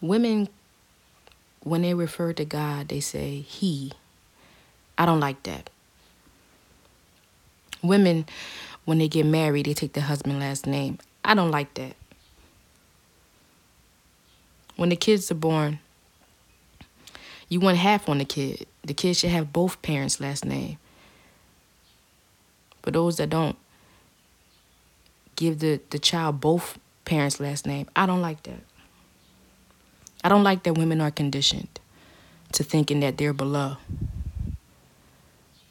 Women, when they refer to God, they say He. I don't like that. Women, when they get married, they take the husband last name. I don't like that. When the kids are born, you want half on the kid. The kid should have both parents' last name. For those that don't give the, the child both parents' last name, I don't like that. I don't like that women are conditioned to thinking that they're below.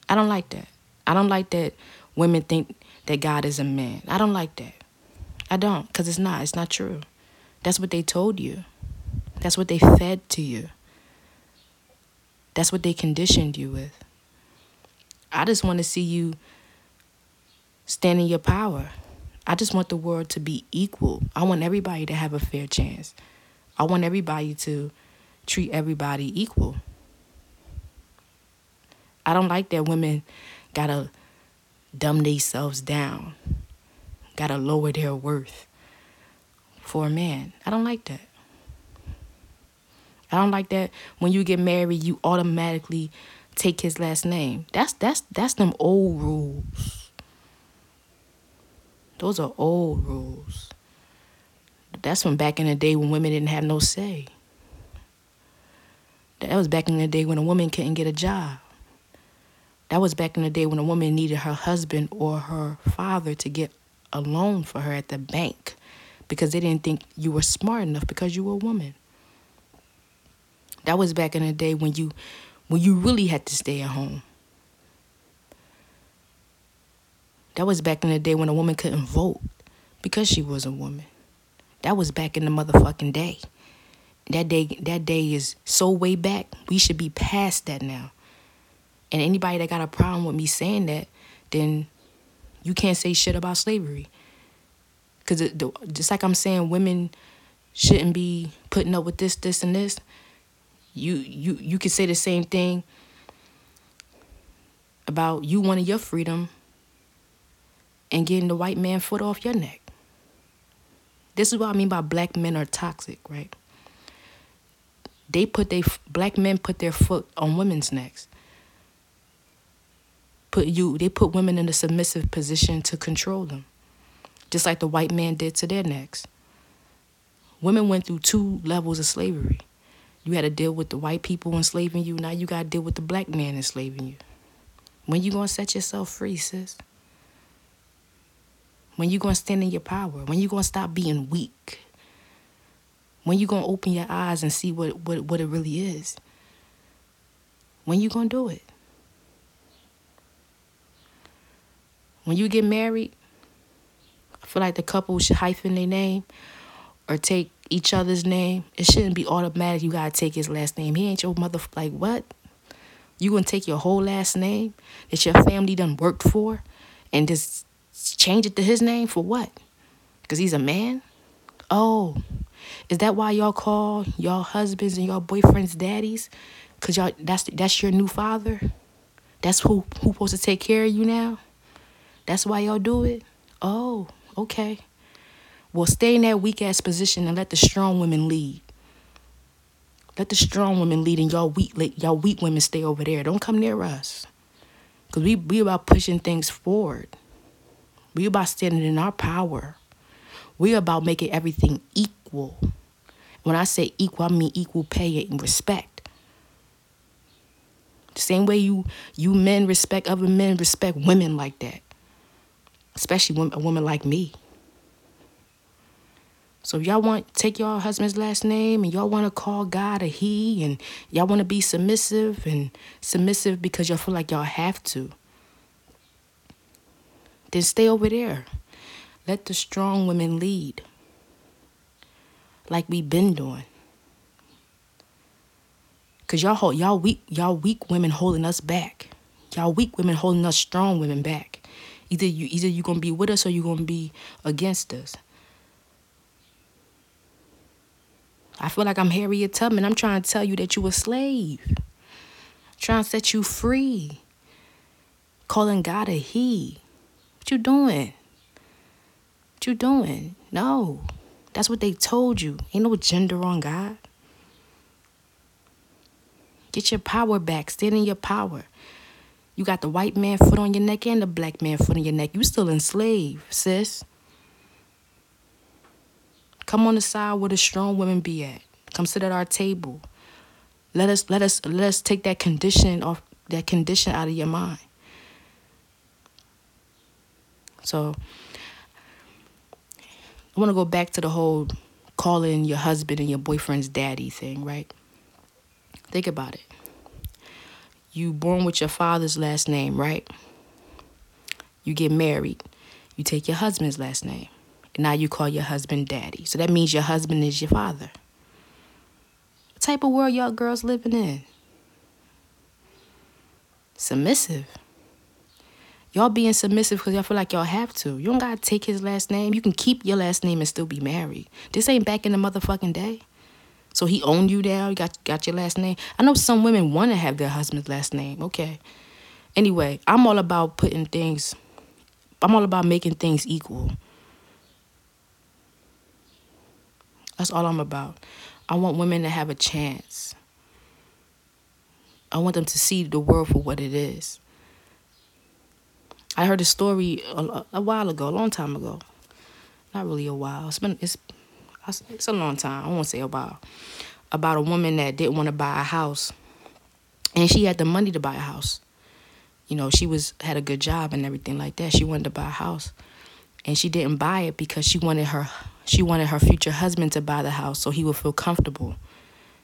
I don't like that. I don't like that women think that God is a man. I don't like that. I don't, because it's not. It's not true. That's what they told you. That's what they fed to you. That's what they conditioned you with. I just want to see you stand in your power. I just want the world to be equal. I want everybody to have a fair chance. I want everybody to treat everybody equal. I don't like that women gotta dumb themselves down, gotta lower their worth for a man. I don't like that. I don't like that when you get married, you automatically take his last name. That's that's that's them old rules. Those are old rules. That's from back in the day when women didn't have no say. That was back in the day when a woman couldn't get a job. That was back in the day when a woman needed her husband or her father to get a loan for her at the bank because they didn't think you were smart enough because you were a woman. That was back in the day when you when you really had to stay at home. That was back in the day when a woman couldn't vote because she was a woman. That was back in the motherfucking day. That day that day is so way back. We should be past that now. And anybody that got a problem with me saying that, then you can't say shit about slavery. Because just like I'm saying, women shouldn't be putting up with this, this, and this. You you you could say the same thing about you wanting your freedom and getting the white man foot off your neck. This is what I mean by black men are toxic, right? They put they black men put their foot on women's necks. Put you they put women in a submissive position to control them just like the white man did to their necks. Women went through two levels of slavery. You had to deal with the white people enslaving you. Now you got to deal with the black man enslaving you. When you gonna set yourself free sis when you gonna stand in your power when you gonna stop being weak when you gonna open your eyes and see what, what, what it really is when you gonna do it when you get married, I feel like the couple should hyphen their name or take each other's name. It shouldn't be automatic. You gotta take his last name. He ain't your mother. Like what? You gonna take your whole last name that your family done worked for, and just change it to his name for what? Cause he's a man. Oh, is that why y'all call y'all husbands and y'all boyfriends daddies? Cause y'all that's that's your new father. That's who who supposed to take care of you now. That's why y'all do it? Oh, okay. Well, stay in that weak ass position and let the strong women lead. Let the strong women lead and y'all weak y'all weak women stay over there. Don't come near us. Cause we we about pushing things forward. We about standing in our power. We about making everything equal. When I say equal, I mean equal pay and respect. The same way you you men respect other men, respect women like that especially a woman like me. So if y'all want take your husband's last name and y'all want to call God a he and y'all want to be submissive and submissive because y'all feel like y'all have to, then stay over there. Let the strong women lead like we've been doing. Cause y'all hold y'all weak y'all weak women holding us back. Y'all weak women holding us strong women back. Either you either you're gonna be with us or you're gonna be against us. I feel like I'm Harriet Tubman. I'm trying to tell you that you a slave. I'm trying to set you free. Calling God a he. What you doing? What you doing? No. That's what they told you. Ain't no gender on God. Get your power back. Stand in your power. You got the white man foot on your neck and the black man foot on your neck. You still enslaved, sis. Come on the side where the strong women be at. Come sit at our table. Let us let us let us take that condition off that condition out of your mind. So I want to go back to the whole calling your husband and your boyfriend's daddy thing, right? Think about it. You born with your father's last name, right? You get married. You take your husband's last name. And now you call your husband daddy. So that means your husband is your father. What type of world y'all girls living in? Submissive. Y'all being submissive because y'all feel like y'all have to. You don't gotta take his last name. You can keep your last name and still be married. This ain't back in the motherfucking day. So he owned you now. You got got your last name. I know some women want to have their husband's last name. Okay. Anyway, I'm all about putting things. I'm all about making things equal. That's all I'm about. I want women to have a chance. I want them to see the world for what it is. I heard a story a, a while ago, a long time ago. Not really a while. It's been it's it's a long time. I won't say a while. About a woman that didn't want to buy a house, and she had the money to buy a house. You know, she was had a good job and everything like that. She wanted to buy a house, and she didn't buy it because she wanted her she wanted her future husband to buy the house so he would feel comfortable.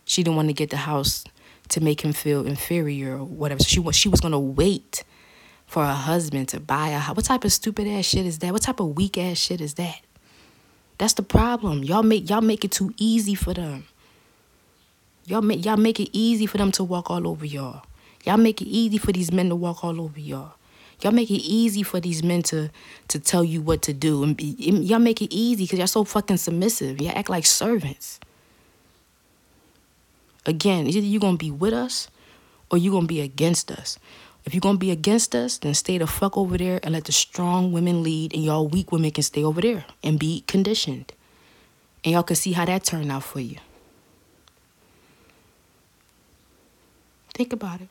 She didn't want to get the house to make him feel inferior or whatever. So she was she was gonna wait for a husband to buy a house. What type of stupid ass shit is that? What type of weak ass shit is that? That's the problem. Y'all make y'all make it too easy for them. Y'all make y'all make it easy for them to walk all over y'all. Y'all make it easy for these men to walk all over y'all. Y'all make it easy for these men to to tell you what to do and be, y'all make it easy because y'all so fucking submissive. Y'all act like servants. Again, either you gonna be with us or you gonna be against us. If you're gonna be against us, then stay the fuck over there and let the strong women lead, and y'all weak women can stay over there and be conditioned. And y'all can see how that turned out for you. Think about it.